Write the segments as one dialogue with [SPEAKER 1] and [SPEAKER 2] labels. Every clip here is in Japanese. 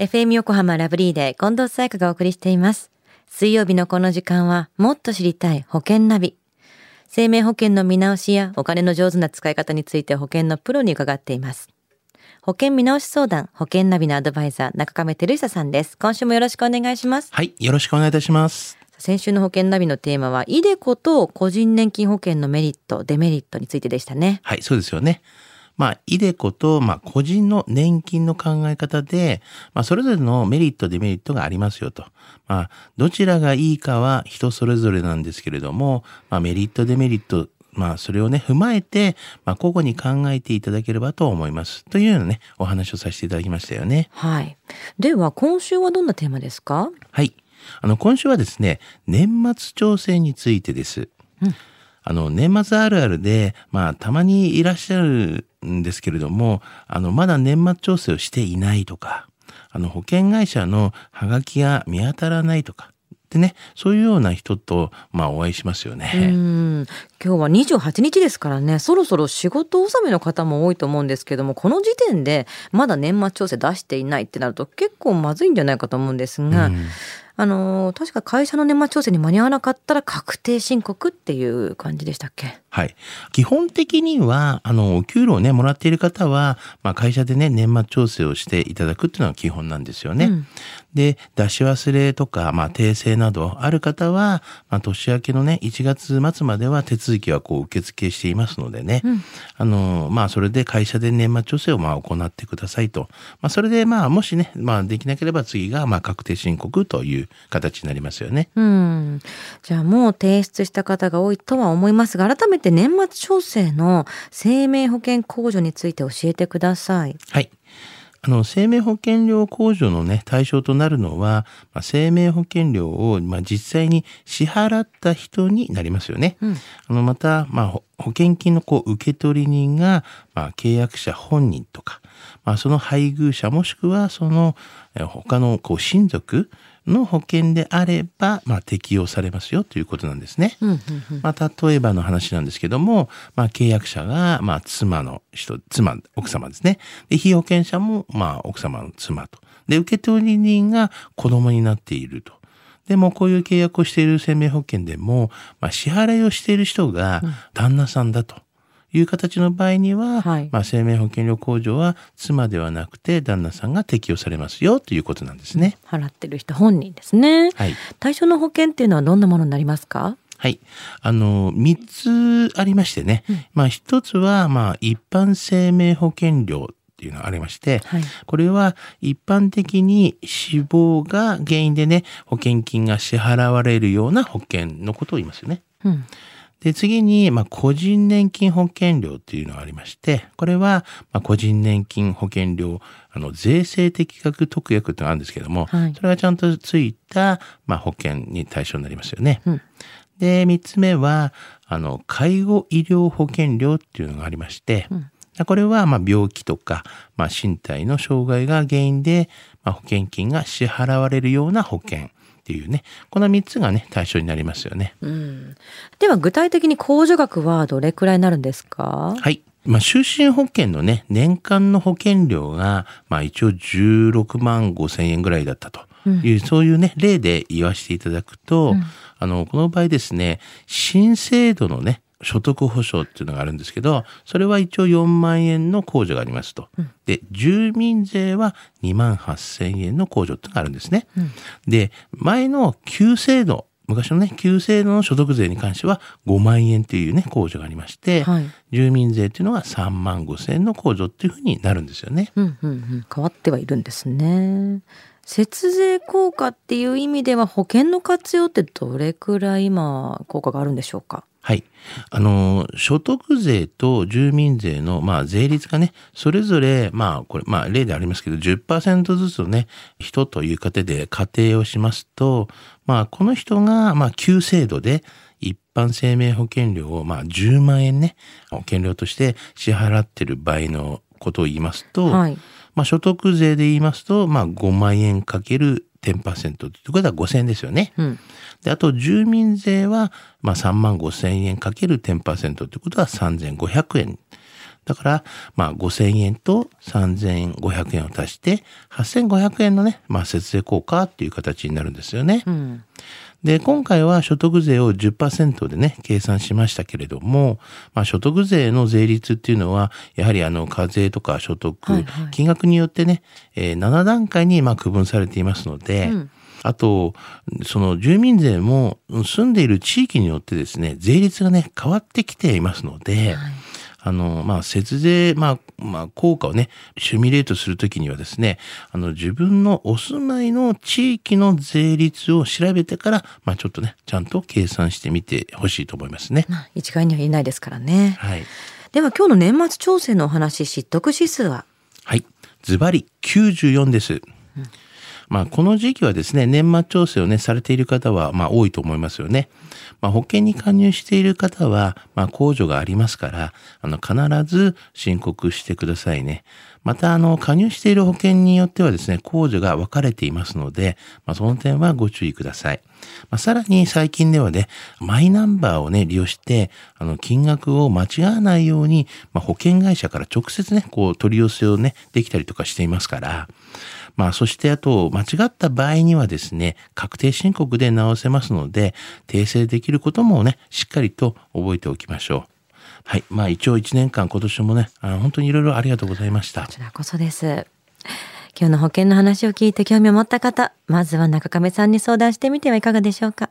[SPEAKER 1] FM 横浜ラブリーで近藤沙耶香がお送りしています。水曜日のこの時間はもっと知りたい保険ナビ。生命保険の見直しやお金の上手な使い方について保険のプロに伺っています。保険見直し相談、保険ナビのアドバイザー、中亀照久さんです。今週もよろしくお願いします。
[SPEAKER 2] はい、よろしくお願いいたします。
[SPEAKER 1] 先週の保険ナビのテーマは、イデコと個人年金保険のメリット、デメリットについてでしたね。
[SPEAKER 2] はい、そうですよね。まあ、イデコと、まあ、個人の年金の考え方で、まあ、それぞれのメリット、デメリットがありますよと。まあ、どちらがいいかは人それぞれなんですけれども、まあ、メリット、デメリット、まあ、それをね、踏まえて、まあ、個々に考えていただければと思います。というようなね、お話をさせていただきましたよね。
[SPEAKER 1] はい。では、今週はどんなテーマですか？
[SPEAKER 2] はい。あの、今週はですね、年末調整についてです。
[SPEAKER 1] うん
[SPEAKER 2] あの、年末あるあるで、まあ、たまにいらっしゃるんですけれども、あの、まだ年末調整をしていないとか、あの、保険会社のハガキが見当たらないとか、でね、そういうような人と、まあ、お会いしますよ
[SPEAKER 1] う
[SPEAKER 2] ね。
[SPEAKER 1] ん今日は28日ですからねそろそろ仕事納めの方も多いと思うんですけどもこの時点でまだ年末調整出していないってなると結構まずいんじゃないかと思うんですが、
[SPEAKER 2] うん
[SPEAKER 1] あの確か会社の年末調整に間に合わなかったら確定申告っていう感じでしたっけ？
[SPEAKER 2] はい。基本的には、あの、お給料をね、もらっている方は、まあ、会社でね、年末調整をしていただくっていうのが基本なんですよね。
[SPEAKER 1] うん
[SPEAKER 2] で、出し忘れとか、まあ、訂正などある方は、まあ、年明けのね、1月末までは手続きはこう受付していますのでね、
[SPEAKER 1] うん
[SPEAKER 2] あの、まあ、それで会社で年末調整をまあ行ってくださいと。まあ、それでまあ、もしね、まあ、できなければ次がまあ、確定申告という形になりますよね。
[SPEAKER 1] うん、じゃあもう提出した方が多いとは思いますが改めて年末調整の生命保険控除について教えてください。
[SPEAKER 2] はい。あの、生命保険料控除のね、対象となるのは、まあ、生命保険料を、まあ、実際に支払った人になりますよね。
[SPEAKER 1] うん
[SPEAKER 2] あの、また、まあ、ほ保険金のこう、受取人が、まあ、契約者本人とか、まあ、その配偶者もしくは、その、え他の、こう、親族の保険であれば、まあ、適用されますよということなんですね。
[SPEAKER 1] うんうんうん
[SPEAKER 2] まあ、例えばの話なんですけども、まあ、契約者が、まあ、妻の人、妻、奥様ですね。で、被保険者も、まあ、奥様の妻と。で、受取人が子供になっていると。でも、こういう契約をしている生命保険でも、まあ、支払いをしている人が旦那さんだと。いう形の場合には、
[SPEAKER 1] はい
[SPEAKER 2] まあ、生命保険料控除は妻ではなくて旦那さんが適用されますよということなんですね。
[SPEAKER 1] 払ってる人本人ですね。
[SPEAKER 2] はい。
[SPEAKER 1] 対象の保険っていうのはどんなものになりますか？
[SPEAKER 2] はい。あの、三つありましてね。まあ、一つは、まあ、一般生命保険料っていうのがありまして、
[SPEAKER 1] はい
[SPEAKER 2] これは一般的に死亡が原因でね、保険金が支払われるような保険のことを言いますよね。
[SPEAKER 1] うん
[SPEAKER 2] で、次に、まあ、個人年金保険料っていうのがありまして、これは、まあ、個人年金保険料、あの、税制的確特約っていうのがあるんですけども、
[SPEAKER 1] はい。
[SPEAKER 2] それがちゃんとついた、まあ、保険に対象になりますよね。
[SPEAKER 1] うん。
[SPEAKER 2] で、三つ目は、あの、介護医療保険料っていうのがありまして、
[SPEAKER 1] うん。
[SPEAKER 2] これは、まあ、病気とか、まあ、身体の障害が原因で、まあ、保険金が支払われるような保険っていうね、この三つがね、対象になりますよね。
[SPEAKER 1] うん、では具体的に控除額はどれくらいになるんですか？
[SPEAKER 2] はい。まあ、就寝保険のね、年間の保険料が、まあ、一応16万5千円ぐらいだったと。いう、そういうね、例で言わせていただくと、あの、この場合ですね、新制度のね、所得保障っていうのがあるんですけど、それは一応4万円の控除がありますと。で、住民税は2万8千円の控除っていうのがあるんですね。で、前の旧制度、昔のね、旧制度の所得税に関しては5万円っていうね、控除がありまして、
[SPEAKER 1] はい
[SPEAKER 2] 住民税っていうのが3万5千円の控除っていうふうになるんですよね。
[SPEAKER 1] うんうんうん、変わってはいるんですね。節税効果っていう意味では保険の活用ってどれくらい今効果があるんでしょうか？
[SPEAKER 2] はい。あの、所得税と住民税の、まあ、税率がね、それぞれ、まあ、これ、まあ、例でありますけど、10%ずつのね、人という方で仮定をしますと、まあ、この人が、まあ、旧制度で、一般生命保険料を、まあ、10万円ね、保険料として支払ってる場合のことを言いますと、
[SPEAKER 1] はい
[SPEAKER 2] まあ、所得税で言いますと、まあ、5万円かける10%ということは5000円ですよね。
[SPEAKER 1] うん
[SPEAKER 2] で、あと住民税は、まあ、3万5千円かける10%ということは3500円。だから、まあ、5000円と3500円を足して、8500円のね、まあ、節税効果っていう形になるんですよね。
[SPEAKER 1] うん。
[SPEAKER 2] で、今回は所得税を10%でね、計算しましたけれども、まあ、所得税の税率っていうのは、やはりあの、課税とか所得、
[SPEAKER 1] はいはい
[SPEAKER 2] 金額によってね、えー7段階にまあ区分されていますので、
[SPEAKER 1] うん
[SPEAKER 2] あと、その住民税もうん住んでいる地域によってですね、税率がね、変わってきていますので、
[SPEAKER 1] はい
[SPEAKER 2] あの、まあ、節税、まあ、まあ、効果をね、シミュレートするときにはですね、あの、自分のお住まいの地域の税率を調べてから、まあ、ちょっとね、ちゃんと計算してみてほしいと思いますね。
[SPEAKER 1] まあ、一概には言えないですからね。
[SPEAKER 2] はい。
[SPEAKER 1] では今日の年末調整のお話、知得指数は？
[SPEAKER 2] はい。ズバリ94です。まあ、この時期はですね、年末調整をね、されている方は、まあ、多いと思いますよね。まあ、保険に加入している方は、まあ、控除がありますから、あの、必ず申告してくださいね。また、あの、加入している保険によってはですね、控除が分かれていますので、まあ、その点はご注意ください。まあ、さらに最近ではね、マイナンバーをね、利用して、あの、金額を間違わないように、まあ、保険会社から直接ね、こう、取り寄せをね、できたりとかしていますから、まあ、そしてあと、間違った場合にはですね、確定申告で直せますので、訂正できることもね、しっかりと覚えておきましょう。はい。まあ、一応1年間、今年もね、あの本当にいろいろありがとうございました
[SPEAKER 1] こ。ちらこそです。今日の保険の話を聞いて興味を持った方、まずは中亀さんに相談してみてはいかがでしょうか。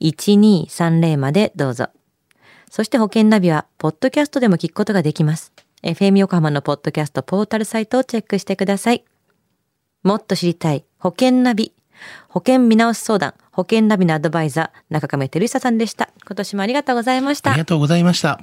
[SPEAKER 1] 1230までどうぞ。そして保険ナビはポッドキャストでも聞くことができます。FM 横浜のポッドキャストポータルサイトをチェックしてください。もっと知りたい保険ナビ。保険見直し相談、保険ナビのアドバイザー、中亀照久さんでした。今年もありがとうございました
[SPEAKER 2] あり。がとうございました。